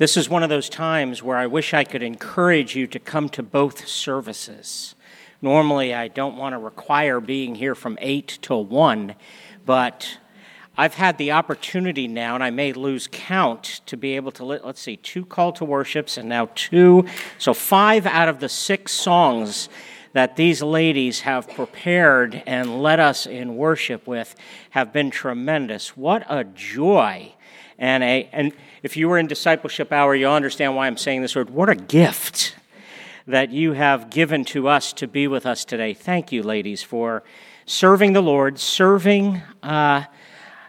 This is one of those times where I wish I could encourage you to come to both services. Normally, I don't want to require being here from 8 till 1, but I've had the opportunity now, and I may lose count, to be able to, let, us see, two call to worships and now two. So, five out of the six songs that these ladies have prepared and led us in worship with have been tremendous. What a joy. And, a, and if you were in discipleship hour, you'll understand why I'm saying this word. What a gift that you have given to us to be with us today. Thank you, ladies, for serving the Lord, serving uh,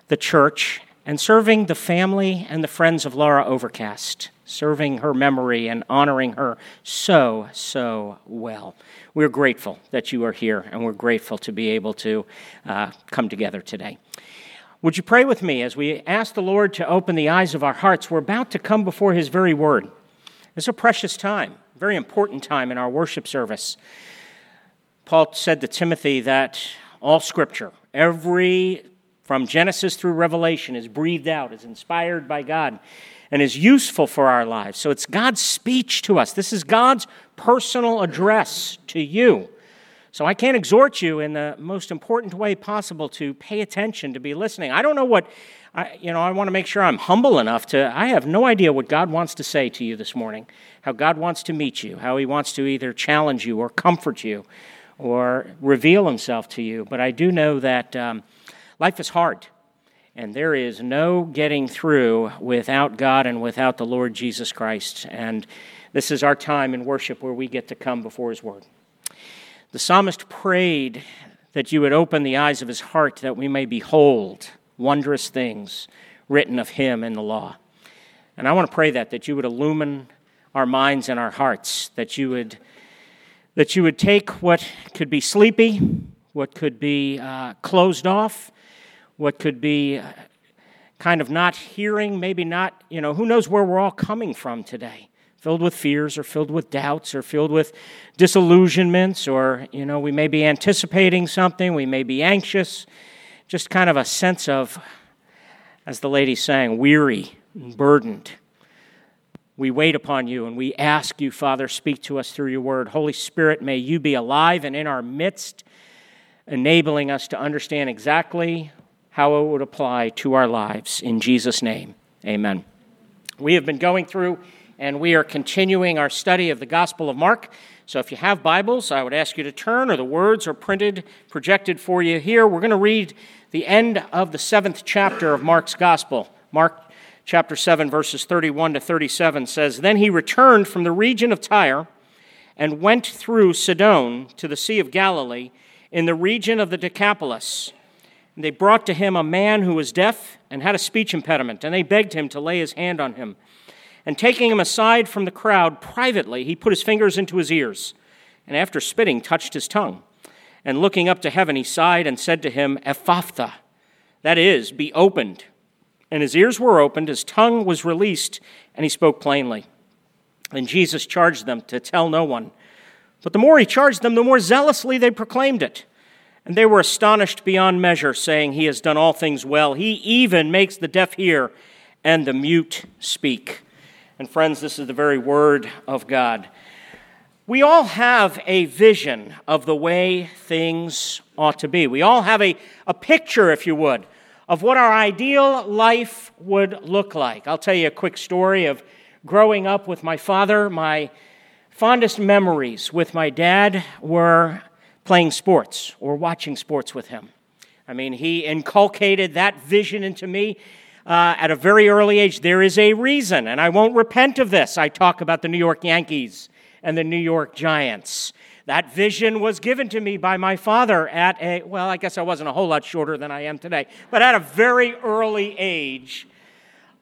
the church, and serving the family and the friends of Laura Overcast, serving her memory and honoring her so, so well. We're grateful that you are here, and we're grateful to be able to uh, come together today. Would you pray with me as we ask the Lord to open the eyes of our hearts? We're about to come before His very word. It's a precious time, very important time in our worship service. Paul said to Timothy that all scripture, every from Genesis through Revelation, is breathed out, is inspired by God, and is useful for our lives. So it's God's speech to us. This is God's personal address to you. So I can't exhort you in the most important way possible to pay attention, to be listening. I don't know what, I, you know, I want to make sure I'm humble enough to, I have no idea what God wants to say to you this morning, how God wants to meet you, how He wants to either challenge you or comfort you or reveal Himself to you. But I do know that um, life is hard. And there is no getting through without God and without the Lord Jesus Christ. And this is our time in worship where we get to come before His Word. The psalmist prayed that you would open the eyes of his heart that we may behold wondrous things written of him in the law. And I want to pray that, that you would illumine our minds and our hearts, that you would, that you would take what could be sleepy, what could be uh, closed off, what could be uh, kind of not hearing, maybe not, you know, who knows where we're all coming from today filled with fears or filled with doubts or filled with disillusionments or you know we may be anticipating something we may be anxious. Just kind of a sense of as the lady sang weary and burdened. We wait upon you and we ask you father speak to us through your word. Holy spirit may you be alive and in our midst enabling us to understand exactly how it would apply to our lives. In jesus name amen. We have been going through and we are continuing our study of the Gospel of Mark. So if you have Bibles, I would ask you to turn, or the words are printed, projected for you here. We're going to read the end of the seventh chapter of Mark's Gospel. Mark chapter 7, verses 31 to 37 says Then he returned from the region of Tyre and went through Sidon to the Sea of Galilee in the region of the Decapolis. And they brought to him a man who was deaf and had a speech impediment, and they begged him to lay his hand on him. And taking him aside from the crowd privately, he put his fingers into his ears, and after spitting, touched his tongue. And looking up to heaven, he sighed and said to him, Ephphatha, that is, be opened. And his ears were opened, his tongue was released, and he spoke plainly. And Jesus charged them to tell no one. But the more he charged them, the more zealously they proclaimed it. And they were astonished beyond measure, saying, He has done all things well. He even makes the deaf hear and the mute speak. And friends, this is the very word of God. We all have a vision of the way things ought to be. We all have a, a picture, if you would, of what our ideal life would look like. I'll tell you a quick story of growing up with my father. My fondest memories with my dad were playing sports or watching sports with him. I mean, he inculcated that vision into me uh, at a very early age. There is a reason, and I won't repent of this. I talk about the New York Yankees and the New York Giants. That vision was given to me by my father at a, well, I guess I wasn't a whole lot shorter than I am today, but at a very early age,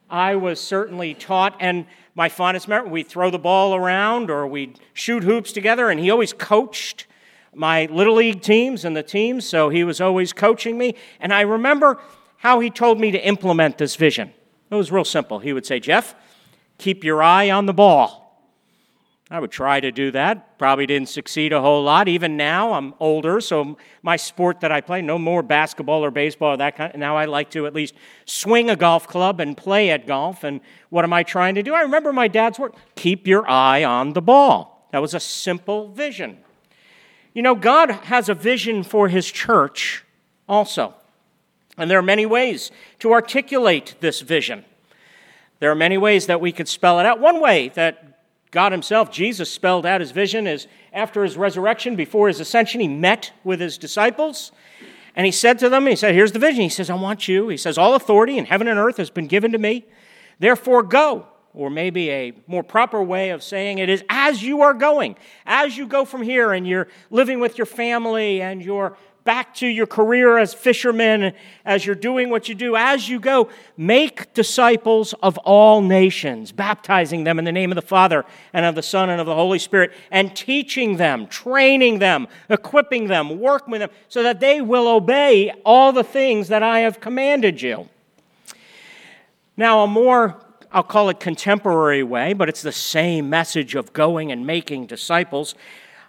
I was certainly taught, and my fondest memory, we'd throw the ball around or we'd shoot hoops together, and he always coached my little league teams and the teams, so he was always coaching me. And I remember how he told me to implement this vision. It was real simple. He would say, Jeff, keep your eye on the ball. I would try to do that. Probably didn't succeed a whole lot. Even now, I'm older, so my sport that I play, no more basketball or baseball or that kind. Now I like to at least swing a golf club and play at golf. And what am I trying to do? I remember my dad's word: keep your eye on the ball. That was a simple vision. You know, God has a vision for His church also, and there are many ways to articulate this vision. There are many ways that we could spell it out. One way that God Himself, Jesus, spelled out His vision is after His resurrection, before His ascension, He met with His disciples. And He said to them, He said, Here's the vision. He says, I want you. He says, All authority in heaven and earth has been given to me. Therefore, go. Or maybe a more proper way of saying it is as you are going, as you go from here and you're living with your family and you're back to your career as fishermen, as you're doing what you do, as you go, make disciples of all nations, baptizing them in the name of the Father and of the Son and of the Holy Spirit, and teaching them, training them, equipping them, working with them, so that they will obey all the things that I have commanded you. Now, a more I'll call it contemporary way, but it's the same message of going and making disciples.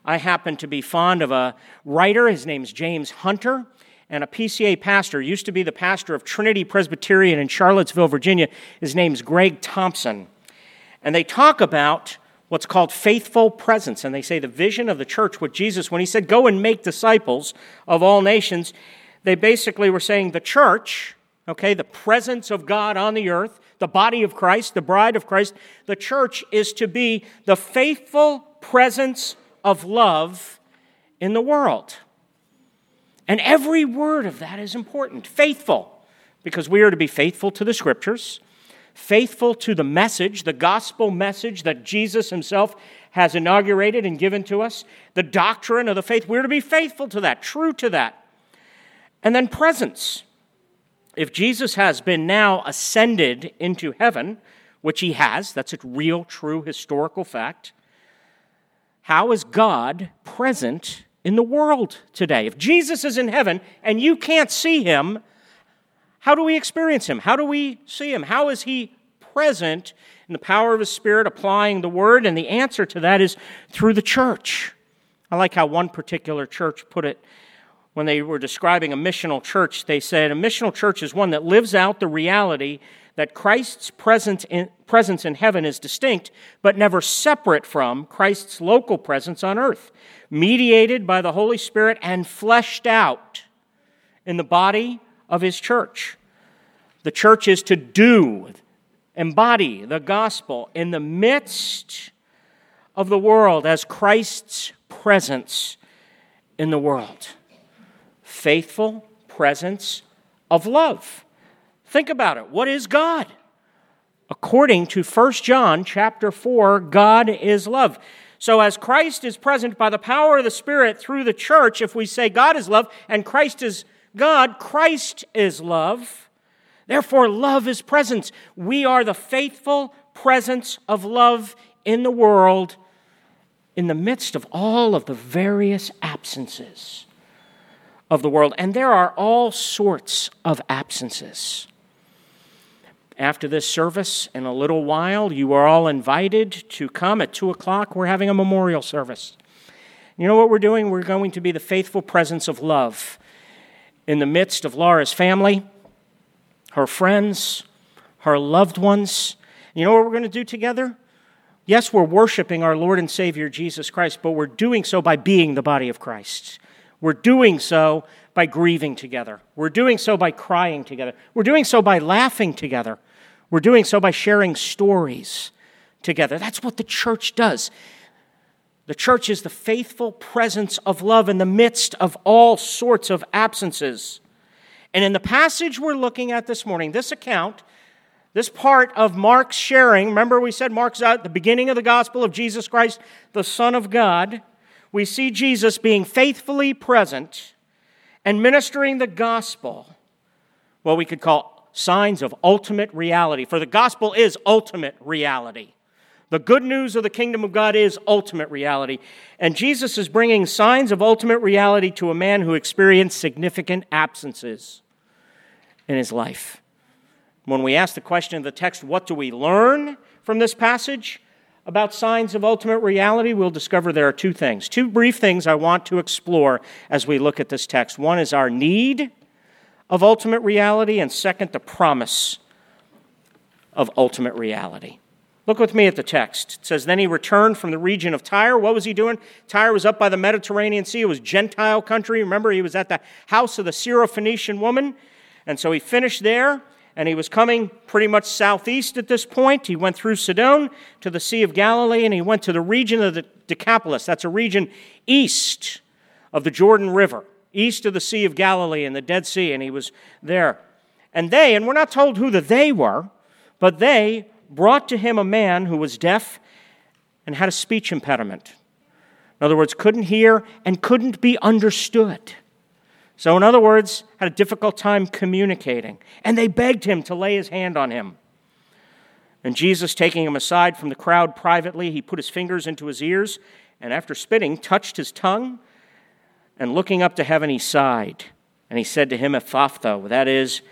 I happen to be fond of a writer. His name's James Hunter, and a PCA pastor. Used to be the pastor of Trinity Presbyterian in Charlottesville, Virginia. His name's Greg Thompson. And they talk about what's called faithful presence. And they say the vision of the church with Jesus, when he said, Go and make disciples of all nations, they basically were saying the church, okay, the presence of God on the earth, the body of Christ, the bride of Christ, the church is to be the faithful presence of love in the world. And every word of that is important. Faithful, because we are to be faithful to the scriptures, faithful to the message, the gospel message that Jesus himself has inaugurated and given to us, the doctrine of the faith. We're to be faithful to that, true to that. And then presence. If Jesus has been now ascended into heaven, which he has, that's a real, true historical fact, how is God present in the world today? If Jesus is in heaven and you can't see him, how do we experience him? How do we see him? How is he present in the power of his Spirit applying the word? And the answer to that is through the church. I like how one particular church put it when they were describing a missional church. They said a missional church is one that lives out the reality that Christ's presence in, presence in heaven is distinct, but never separate from Christ's local presence on earth, mediated by the Holy Spirit and fleshed out in the body of his church. The church is to do, embody the gospel in the midst of the world as Christ's presence in the world. Faithful presence of love. Think about it. What is God? According to 1 John chapter 4, God is love. So as Christ is present by the power of the Spirit through the church, if we say God is love and Christ is God, Christ is love. Therefore, love is presence. We are the faithful presence of love in the world in the midst of all of the various absences of the world. And there are all sorts of absences after this service in a little while. You are all invited to come at 2 o'clock. We're having a memorial service. You know what we're doing? We're going to be the faithful presence of love in the midst of Laura's family, her friends, her loved ones. You know what we're going to do together? Yes, we're worshiping our Lord and Savior Jesus Christ, but we're doing so by being the body of Christ. We're doing so by grieving together. We're doing so by crying together. We're doing so by laughing together. We're doing so by sharing stories together. That's what the church does. The church is the faithful presence of love in the midst of all sorts of absences. And in the passage we're looking at this morning, this account, this part of Mark's sharing, remember we said Mark's at the beginning of the gospel of Jesus Christ, the Son of God we see Jesus being faithfully present and ministering the gospel, what we could call signs of ultimate reality. For the gospel is ultimate reality. The good news of the kingdom of God is ultimate reality. And Jesus is bringing signs of ultimate reality to a man who experienced significant absences in his life. When we ask the question of the text, what do we learn from this passage? About signs of ultimate reality, we'll discover there are two things. Two brief things I want to explore as we look at this text. One is our need of ultimate reality, and second, the promise of ultimate reality. Look with me at the text. It says, Then he returned from the region of Tyre. What was he doing? Tyre was up by the Mediterranean Sea. It was Gentile country. Remember, he was at the house of the Syrophoenician woman. And so he finished there and he was coming pretty much southeast at this point. He went through Sidon to the Sea of Galilee, and he went to the region of the Decapolis. That's a region east of the Jordan River, east of the Sea of Galilee and the Dead Sea, and he was there. And they, and we're not told who the they were, but they brought to him a man who was deaf and had a speech impediment. In other words, couldn't hear and couldn't be understood. So, in other words, had a difficult time communicating. And they begged him to lay his hand on him. And Jesus, taking him aside from the crowd privately, he put his fingers into his ears, and after spitting, touched his tongue, and looking up to heaven, he sighed. And he said to him, Ephphatha, that is,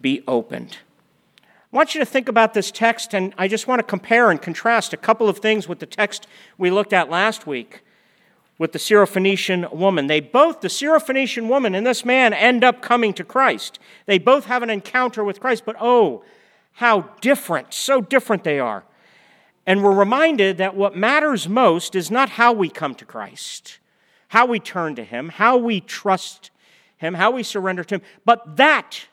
be opened. I want you to think about this text, and I just want to compare and contrast a couple of things with the text we looked at last week with the Syrophoenician woman. They both, the Syrophoenician woman and this man, end up coming to Christ. They both have an encounter with Christ, but oh, how different, so different they are. And we're reminded that what matters most is not how we come to Christ, how we turn to Him, how we trust Him, how we surrender to Him, but that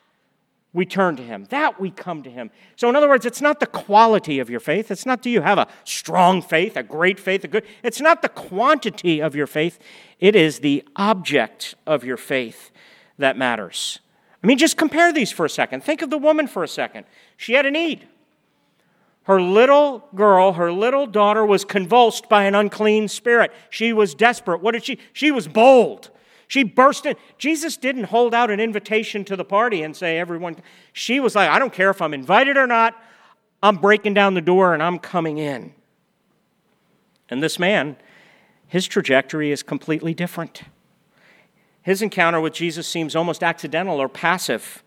we turn to Him, that we come to Him. So, in other words, it's not the quality of your faith. It's not do you have a strong faith, a great faith, a good. It's not the quantity of your faith. It is the object of your faith that matters. I mean, just compare these for a second. Think of the woman for a second. She had a need. Her little girl, her little daughter, was convulsed by an unclean spirit. She was desperate. What did she? She was bold. She burst in. Jesus didn't hold out an invitation to the party and say, everyone. She was like, I don't care if I'm invited or not. I'm breaking down the door and I'm coming in. And this man, his trajectory is completely different. His encounter with Jesus seems almost accidental or passive.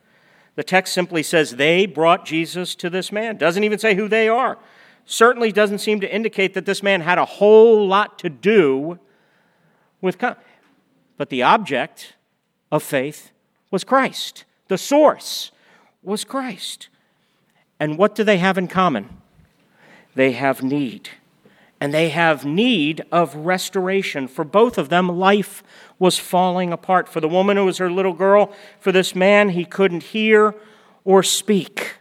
The text simply says they brought Jesus to this man. Doesn't even say who they are. Certainly doesn't seem to indicate that this man had a whole lot to do with. But the object of faith was Christ. The source was Christ. And what do they have in common? They have need. And they have need of restoration. For both of them, life was falling apart. For the woman who was her little girl, for this man, he couldn't hear or speak.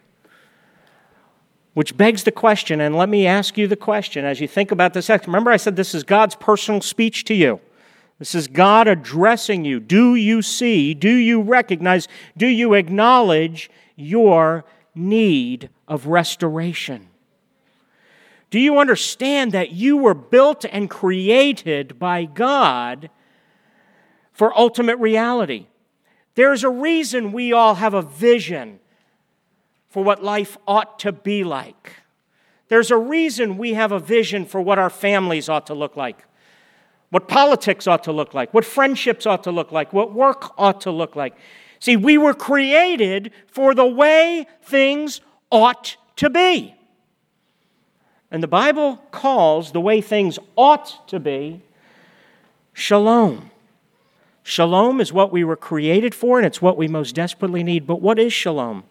Which begs the question, and let me ask you the question as you think about this. Remember, I said this is God's personal speech to you. This is God addressing you. Do you see? Do you recognize? Do you acknowledge your need of restoration? Do you understand that you were built and created by God for ultimate reality? There's a reason we all have a vision for what life ought to be like. There's a reason we have a vision for what our families ought to look like what politics ought to look like, what friendships ought to look like, what work ought to look like. See, we were created for the way things ought to be. And the Bible calls the way things ought to be shalom. Shalom is what we were created for, and it's what we most desperately need. But what is shalom?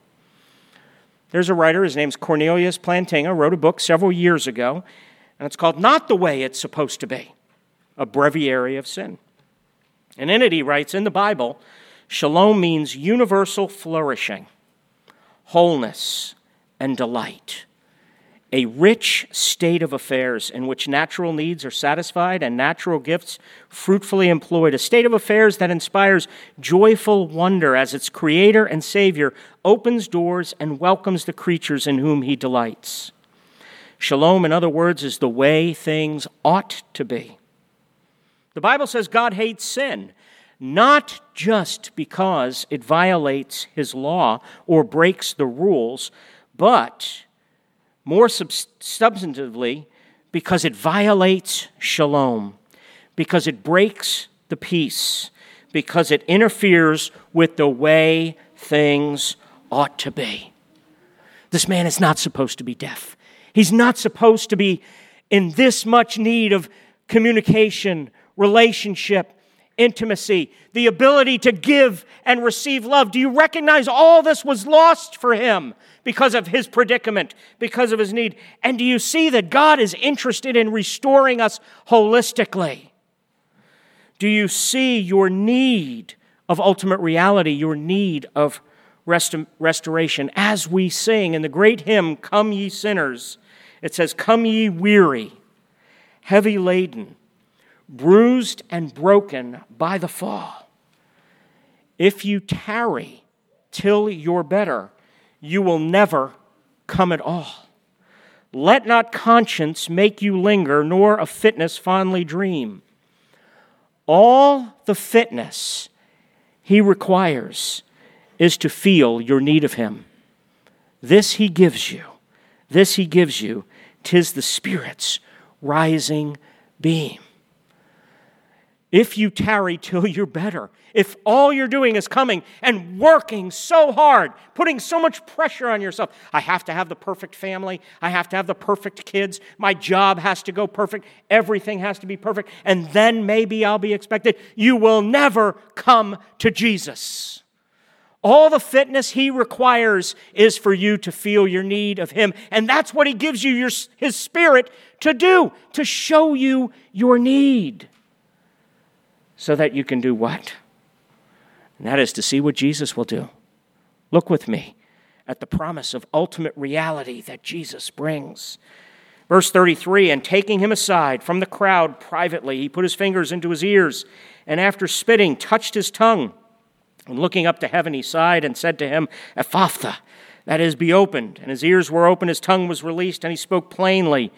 There's a writer, his name's Cornelius Plantinga, wrote a book several years ago, and it's called Not the Way It's Supposed to Be a breviary of sin. And he writes in the Bible, shalom means universal flourishing, wholeness, and delight. A rich state of affairs in which natural needs are satisfied and natural gifts fruitfully employed. A state of affairs that inspires joyful wonder as its creator and savior opens doors and welcomes the creatures in whom he delights. Shalom, in other words, is the way things ought to be. The Bible says God hates sin, not just because it violates his law or breaks the rules, but more substantively, because it violates shalom, because it breaks the peace, because it interferes with the way things ought to be. This man is not supposed to be deaf. He's not supposed to be in this much need of communication, relationship, intimacy, the ability to give and receive love. Do you recognize all this was lost for him because of his predicament, because of his need? And do you see that God is interested in restoring us holistically? Do you see your need of ultimate reality, your need of rest- restoration? As we sing in the great hymn, Come Ye Sinners, it says, Come ye weary, heavy laden bruised and broken by the fall. If you tarry till you're better, you will never come at all. Let not conscience make you linger, nor a fitness fondly dream. All the fitness he requires is to feel your need of him. This he gives you. This he gives you. Tis the Spirit's rising beam if you tarry till you're better. If all you're doing is coming and working so hard, putting so much pressure on yourself, I have to have the perfect family, I have to have the perfect kids, my job has to go perfect, everything has to be perfect, and then maybe I'll be expected. You will never come to Jesus. All the fitness he requires is for you to feel your need of him. And that's what he gives you your, his spirit to do, to show you your need so that you can do what? And that is to see what Jesus will do. Look with me at the promise of ultimate reality that Jesus brings. Verse 33 And taking him aside from the crowd privately, he put his fingers into his ears, and after spitting, touched his tongue. And looking up to heaven, he sighed and said to him, Ephphatha, that is, be opened. And his ears were opened, his tongue was released, and he spoke plainly.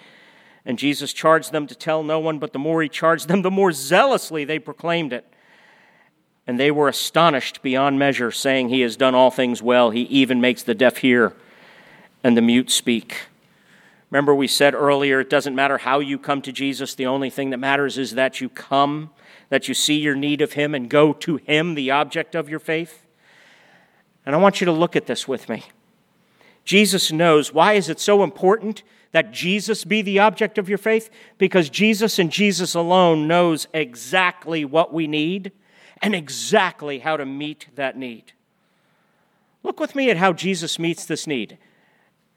And Jesus charged them to tell no one, but the more he charged them, the more zealously they proclaimed it. And they were astonished beyond measure, saying, He has done all things well. He even makes the deaf hear and the mute speak. Remember, we said earlier, it doesn't matter how you come to Jesus. The only thing that matters is that you come, that you see your need of Him and go to Him, the object of your faith. And I want you to look at this with me. Jesus knows why is it so important that Jesus be the object of your faith? Because Jesus and Jesus alone knows exactly what we need and exactly how to meet that need. Look with me at how Jesus meets this need.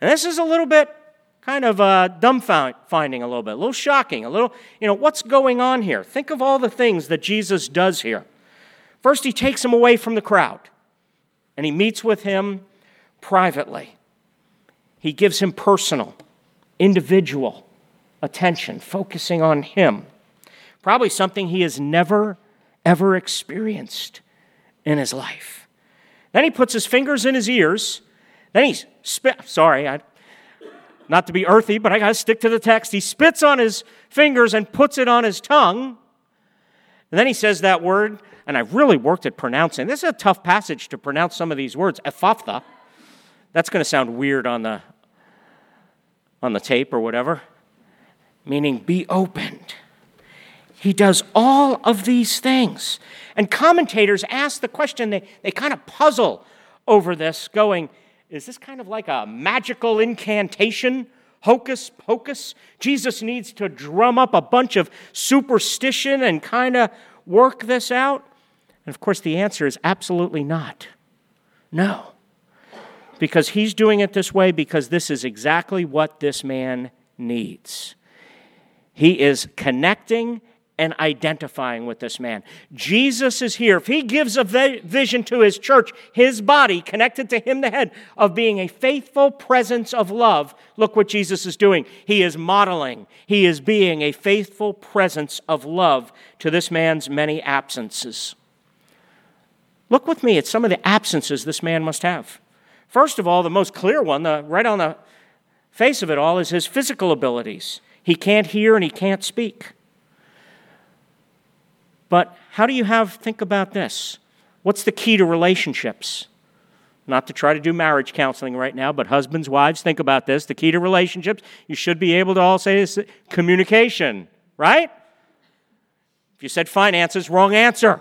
And this is a little bit kind of uh, dumbfounding, a little bit, a little shocking, a little, you know, what's going on here? Think of all the things that Jesus does here. First, he takes him away from the crowd and he meets with him privately. He gives him personal individual attention, focusing on Him. Probably something he has never, ever experienced in his life. Then he puts his fingers in his ears. Then he spit. Sorry, I, not to be earthy, but I got to stick to the text. He spits on his fingers and puts it on his tongue. And then he says that word, and I've really worked at pronouncing. This is a tough passage to pronounce some of these words. Ephphatha. That's going to sound weird on the on the tape or whatever, meaning be opened. He does all of these things. And commentators ask the question, they, they kind of puzzle over this, going, is this kind of like a magical incantation? Hocus pocus? Jesus needs to drum up a bunch of superstition and kind of work this out? And of course, the answer is absolutely not. No because he's doing it this way because this is exactly what this man needs. He is connecting and identifying with this man. Jesus is here. If he gives a vision to his church, his body, connected to him, the head, of being a faithful presence of love, look what Jesus is doing. He is modeling, he is being a faithful presence of love to this man's many absences. Look with me at some of the absences this man must have. First of all, the most clear one, the, right on the face of it all, is his physical abilities. He can't hear and he can't speak. But how do you have, think about this. What's the key to relationships? Not to try to do marriage counseling right now, but husbands, wives, think about this. The key to relationships, you should be able to all say this communication, right? If you said finances, wrong answer.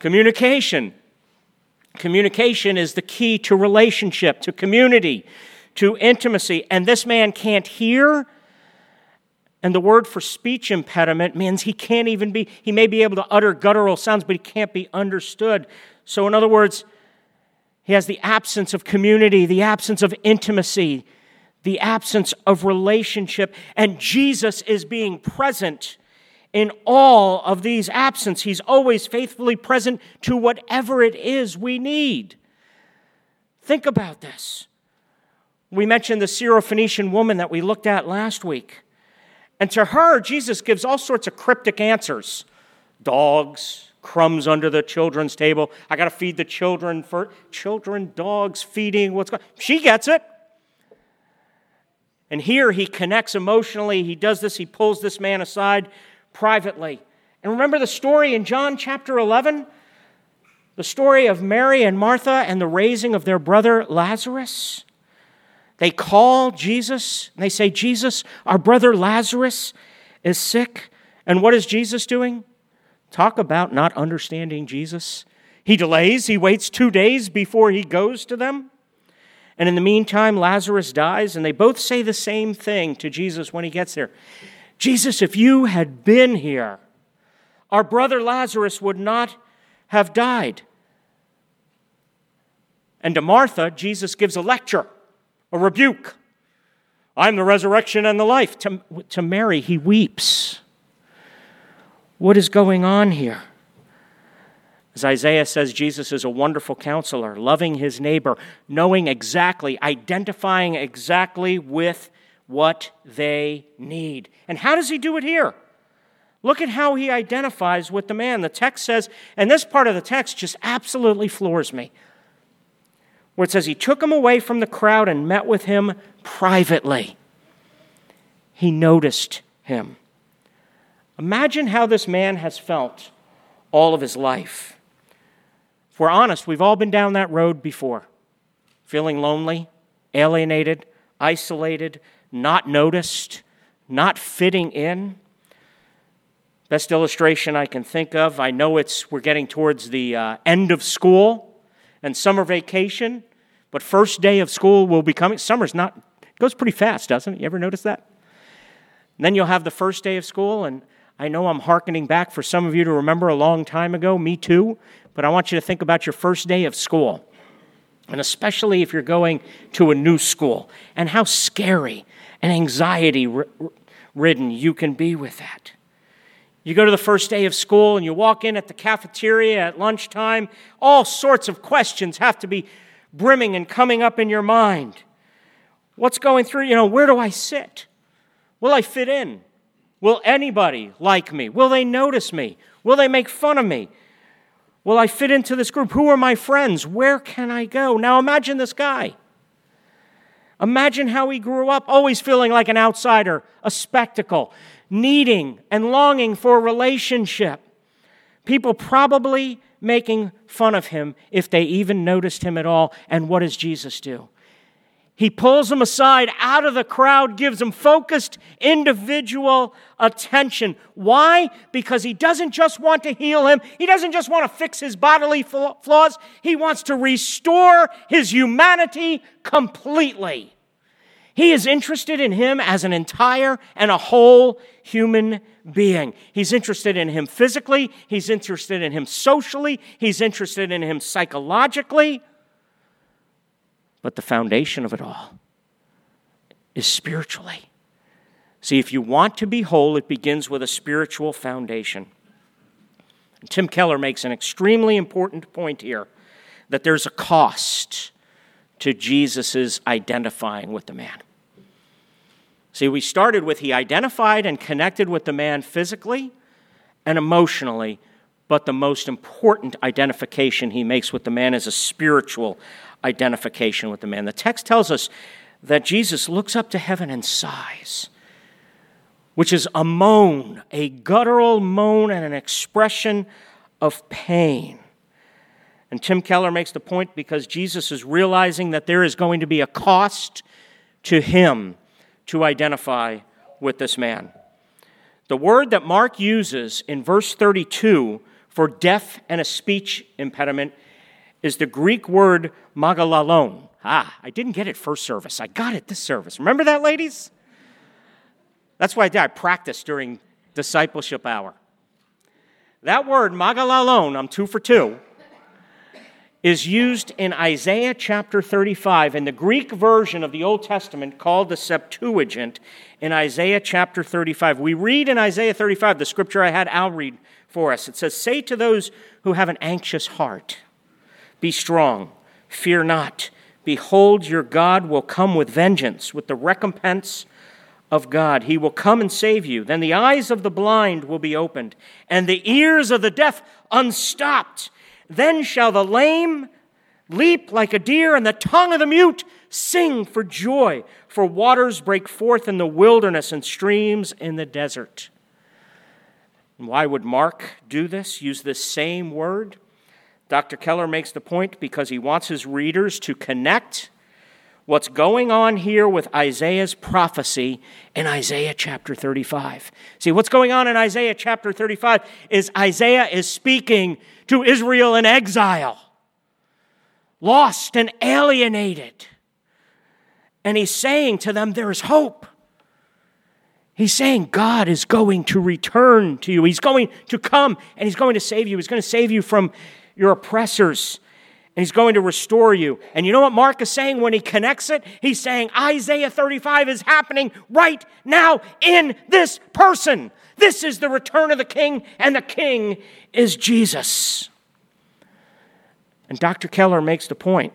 communication. Communication is the key to relationship, to community, to intimacy. And this man can't hear. And the word for speech impediment means he can't even be, he may be able to utter guttural sounds, but he can't be understood. So, in other words, he has the absence of community, the absence of intimacy, the absence of relationship. And Jesus is being present in all of these absence. He's always faithfully present to whatever it is we need. Think about this. We mentioned the Syrophoenician woman that we looked at last week. And to her, Jesus gives all sorts of cryptic answers dogs, crumbs under the children's table. I got to feed the children for children, dogs, feeding, what's going? She gets it. And here he connects emotionally. He does this, he pulls this man aside privately. And remember the story in John chapter 11? The story of Mary and Martha and the raising of their brother Lazarus? They call Jesus and they say, Jesus, our brother Lazarus is sick. And what is Jesus doing? Talk about not understanding Jesus. He delays, he waits two days before he goes to them. And in the meantime, Lazarus dies, and they both say the same thing to Jesus when he gets there Jesus, if you had been here, our brother Lazarus would not have died. And to Martha, Jesus gives a lecture, a rebuke. I'm the resurrection and the life. To, to Mary, he weeps. What is going on here? As Isaiah says, Jesus is a wonderful counselor, loving his neighbor, knowing exactly, identifying exactly with what they need. And how does he do it here? Look at how he identifies with the man. The text says, and this part of the text just absolutely floors me, where it says, He took him away from the crowd and met with him privately. He noticed him. Imagine how this man has felt all of his life. If we're honest, we've all been down that road before, feeling lonely, alienated, isolated, not noticed, not fitting in. Best illustration I can think of, I know it's we're getting towards the uh, end of school and summer vacation, but first day of school will be coming. Summer's not goes pretty fast, doesn't it? You ever notice that? And then you'll have the first day of school, and I know I'm hearkening back for some of you to remember a long time ago, me too, but I want you to think about your first day of school. And especially if you're going to a new school, and how scary and anxiety ridden you can be with that. You go to the first day of school and you walk in at the cafeteria at lunchtime, all sorts of questions have to be brimming and coming up in your mind. What's going through? You know, where do I sit? Will I fit in? Will anybody like me? Will they notice me? Will they make fun of me? Will I fit into this group? Who are my friends? Where can I go? Now imagine this guy. Imagine how he grew up, always feeling like an outsider, a spectacle, needing and longing for a relationship. People probably making fun of him if they even noticed him at all. And what does Jesus do? He pulls them aside out of the crowd, gives them focused individual attention. Why? Because he doesn't just want to heal him, he doesn't just want to fix his bodily flaws, he wants to restore his humanity completely. He is interested in him as an entire and a whole human being. He's interested in him physically, he's interested in him socially, he's interested in him psychologically. But the foundation of it all is spiritually. See, if you want to be whole, it begins with a spiritual foundation. Tim Keller makes an extremely important point here that there's a cost to Jesus' identifying with the man. See, we started with he identified and connected with the man physically and emotionally, but the most important identification he makes with the man is a spiritual identification with the man. The text tells us that Jesus looks up to heaven and sighs, which is a moan, a guttural moan, and an expression of pain. And Tim Keller makes the point because Jesus is realizing that there is going to be a cost to him to identify with this man. The word that Mark uses in verse 32 for deaf and a speech impediment is the Greek word mogilalon. Ah, I didn't get it first service. I got it this service. Remember that, ladies? That's why I did. I practiced during discipleship hour. That word, mogilalon, I'm two for two, is used in Isaiah chapter 35 in the Greek version of the Old Testament called the Septuagint in Isaiah chapter 35. We read in Isaiah 35, the scripture I had Al read for us. It says, Say to those who have an anxious heart, Be strong, fear not. Behold, your God will come with vengeance, with the recompense of God. He will come and save you. Then the eyes of the blind will be opened, and the ears of the deaf unstopped. Then shall the lame leap like a deer, and the tongue of the mute sing for joy. For waters break forth in the wilderness and streams in the desert. Why would Mark do this? Use this same word? Dr. Keller makes the point because he wants his readers to connect what's going on here with Isaiah's prophecy in Isaiah chapter 35. See, what's going on in Isaiah chapter 35 is Isaiah is speaking to Israel in exile, lost and alienated. And he's saying to them, There is hope. He's saying God is going to return to you. He's going to come and He's going to save you. He's going to save you from your oppressors and he's going to restore you. And you know what Mark is saying when he connects it? He's saying Isaiah 35 is happening right now in this person. This is the return of the king, and the king is Jesus. And Dr. Keller makes the point.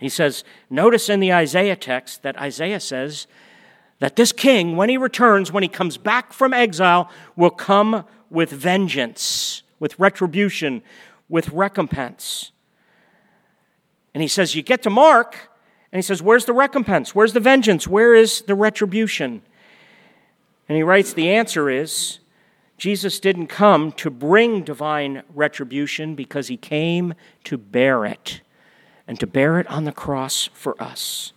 He says, Notice in the Isaiah text that Isaiah says that this king, when he returns, when he comes back from exile, will come with vengeance, with retribution, with recompense. And he says, You get to Mark, and he says, Where's the recompense? Where's the vengeance? Where is the retribution? And he writes, The answer is Jesus didn't come to bring divine retribution because he came to bear it, and to bear it on the cross for us.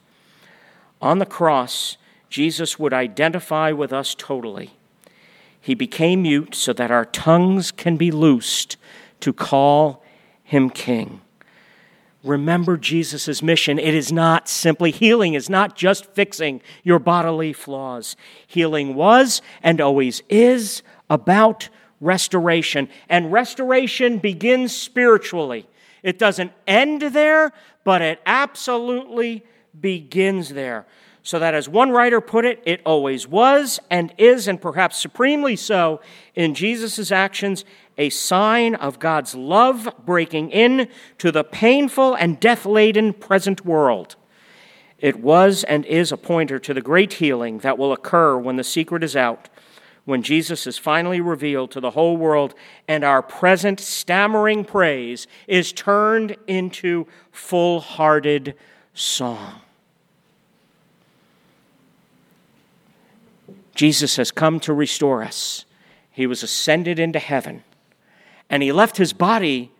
On the cross, Jesus would identify with us totally. He became mute so that our tongues can be loosed to call him king remember Jesus' mission. It is not simply healing, is not just fixing your bodily flaws. Healing was and always is about restoration. And restoration begins spiritually. It doesn't end there, but it absolutely begins there. So that, as one writer put it, it always was and is, and perhaps supremely so, in Jesus' actions a sign of God's love breaking in to the painful and death laden present world. It was and is a pointer to the great healing that will occur when the secret is out, when Jesus is finally revealed to the whole world, and our present stammering praise is turned into full hearted song. Jesus has come to restore us. He was ascended into heaven and he left his body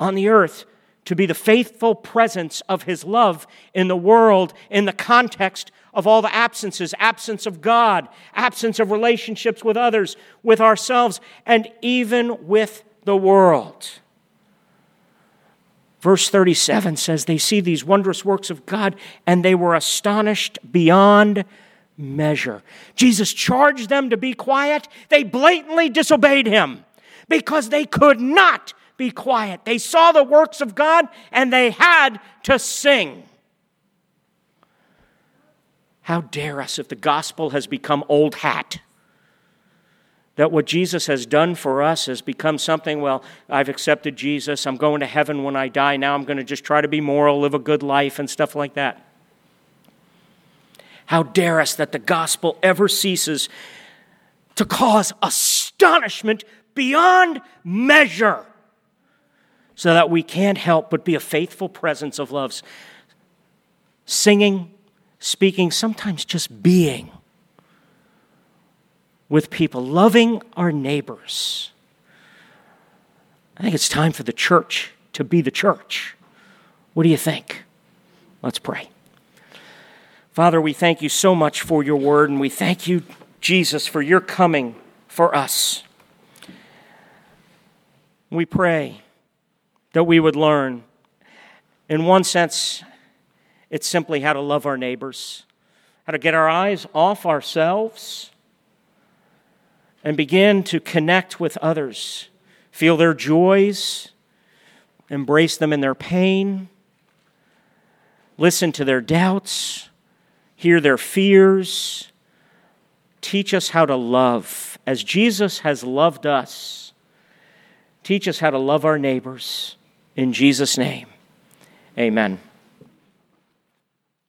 on the earth to be the faithful presence of his love in the world in the context of all the absences absence of God, absence of relationships with others, with ourselves, and even with the world. Verse 37 says, They see these wondrous works of God and they were astonished beyond measure. Jesus charged them to be quiet, they blatantly disobeyed him because they could not be quiet. They saw the works of God and they had to sing. How dare us if the gospel has become old hat? That what Jesus has done for us has become something, well, I've accepted Jesus, I'm going to heaven when I die, now I'm going to just try to be moral, live a good life, and stuff like that. How dare us that the gospel ever ceases to cause astonishment beyond measure so that we can't help but be a faithful presence of loves. Singing, speaking, sometimes just being with people, loving our neighbors. I think it's time for the church to be the church. What do you think? Let's pray. Father, we thank you so much for your word, and we thank you, Jesus, for your coming for us. We pray that we would learn. In one sense, It's simply how to love our neighbors, how to get our eyes off ourselves and begin to connect with others, feel their joys, embrace them in their pain, listen to their doubts, hear their fears. Teach us how to love as Jesus has loved us. Teach us how to love our neighbors. In Jesus' name, amen.